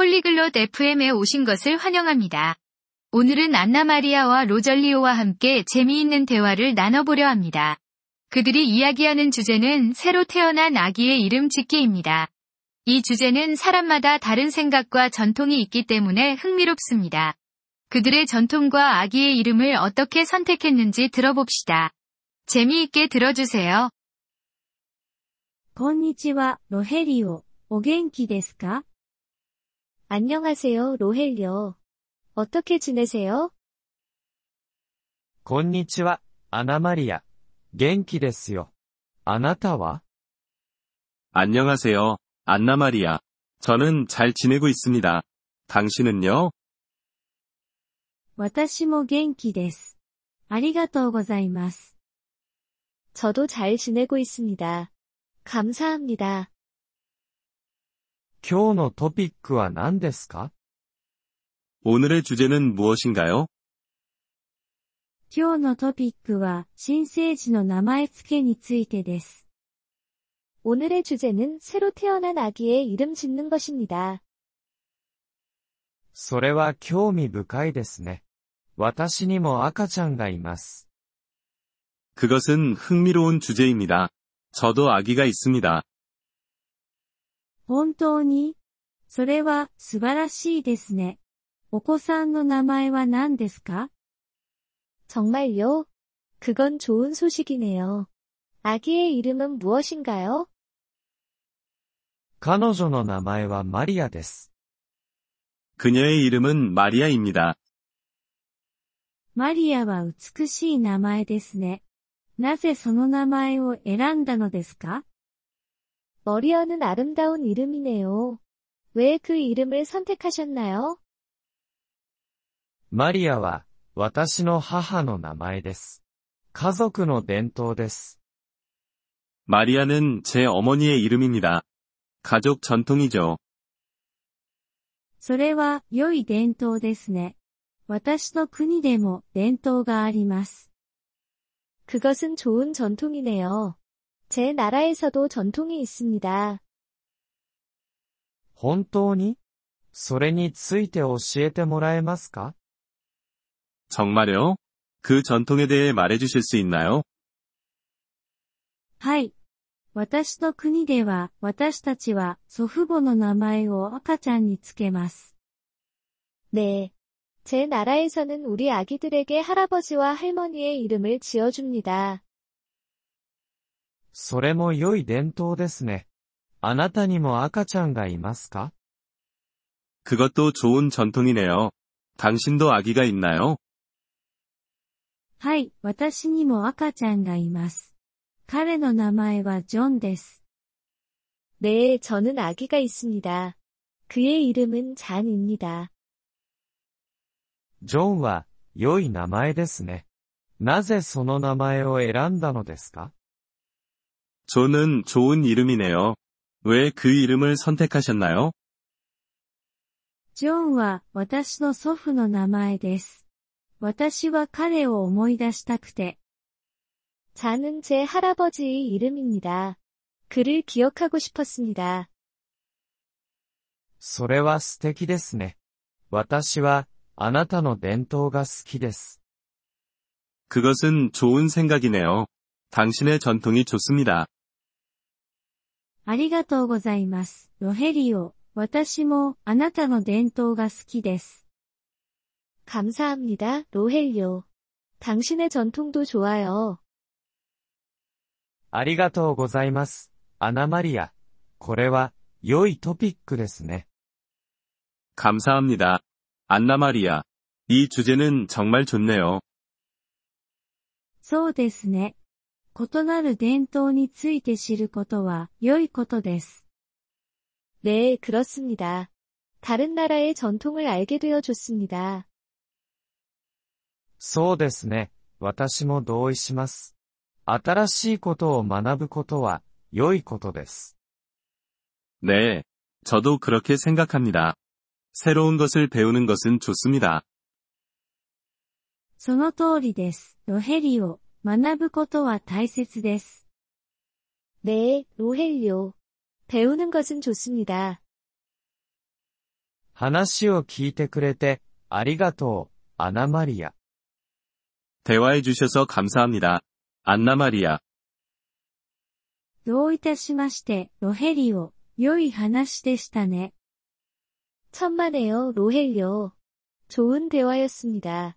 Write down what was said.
폴리글롯 FM에 오신 것을 환영합니다. 오늘은 안나마리아와 로절리오와 함께 재미있는 대화를 나눠보려 합니다. 그들이 이야기하는 주제는 새로 태어난 아기의 이름 짓기입니다. 이 주제는 사람마다 다른 생각과 전통이 있기 때문에 흥미롭습니다. 그들의 전통과 아기의 이름을 어떻게 선택했는지 들어봅시다. 재미있게 들어주세요. こんにちは、ロヘリオ。お元気ですか 안녕하세요, 로헬요. 어떻게 지내세요? こんにちは、アナマリア。元気ですよ。あなたは 안녕하세요, 안나마리아. 저는 잘 지내고 있습니다. 당신은요? 私も元気です。ありがとうございます。 저도 잘 지내고 있습니다. 감사합니다. 今日のトピックは何ですか 오늘의 주제는 무엇인가요? 今日のトピックは、新生児の名前付けについてです。 오늘의 주제는 새로 태어난 아기의 이름 짓는 것입니다. それは興味深いですね。私にも赤ちゃんがいます。 그것은 흥미로운 주제입니다. 저도 아기가 있습니다. 本当にそれは素晴らしいですね。お子さんの名前は何ですか 정말요? 그건 좋은 소식이네요. 아기의 이름은 무엇인가요? 彼女の名前はマリアです。 그녀의 이름은 마리아입니다. マリアは美しい名前ですね。なぜその名前を選んだのですか 머리아는 아름다운 이름이네요. 왜 그 이름을 선택하셨나요? マリアは、私の母の名前です。家族の伝統です。 마리아는 제 어머니의 이름입니다. 가족 전통이죠. それは良い伝統ですね。私の国でも伝統があります。 그것은 좋은 전통이네요. 제 나라에서도 전통이 있습니다. 本当にそれについて教えてもらえますか 정말요? 그 전통에 대해 말해주실 수 있나요? はい。私の国では私たちは祖父母の名前を赤ちゃんにつけます。 네. 제 나라에서는 우리 아기들에게 할아버지와 할머니의 이름을 지어줍니다. それも良い伝統ですね。あなたにも赤ちゃんがいますか 그것도 좋은 전통이네요. 당신도 아기가 있나요? はい、私にも赤ちゃんがいます。彼の名前はジョンです。 네, 저는 아기가 있습니다. 그의 이름은 잔입니다. ジョンは、良い名前ですね。なぜその名前を選んだのですか 존은 좋은 이름이네요. 왜 그 이름을 선택하셨나요? ジョンは私の祖父の名前です。私は彼を思い出したくて、 잔은 제 할아버지의 이름입니다. 그를 기억하고 싶었습니다. それは素敵ですね。私は、あなたの伝統が好きです。 그것은 좋은 생각이네요. 당신의 전통이 좋습니다. ありがとうございます。ロヘリオ、私もあなたの伝統が好きです。 감사합니다, 로헬요. 당신의 전통도 좋아요. ありがとうございます。アナマリア。これは、良いトピックですね。 감사합니다. 안나마리아. 이 주제는 정말 좋네요. そうですね。 異なる伝統について知ることは良いことです。 네, 그렇습니다. 다른 나라의 전통을 알게 되어 좋습니다. そうですね。私も同意します。新しいことを学ぶことは、良いことです。 네. 저도 그렇게 생각합니다. 새로운 것을 배우는 것은 좋습니다. その通りです。ロヘリオ、 学ぶことは大切です。 네, 로헬요. 배우는 것은 좋습니다. 話を聞いてくれて、ありがとう、アナマリア。 대화해 주셔서 감사합니다. 안나 마리아. どういたしまして、ロヘリオ、良い話でしたね。 천만에요, 로헬요. 좋은 대화였습니다.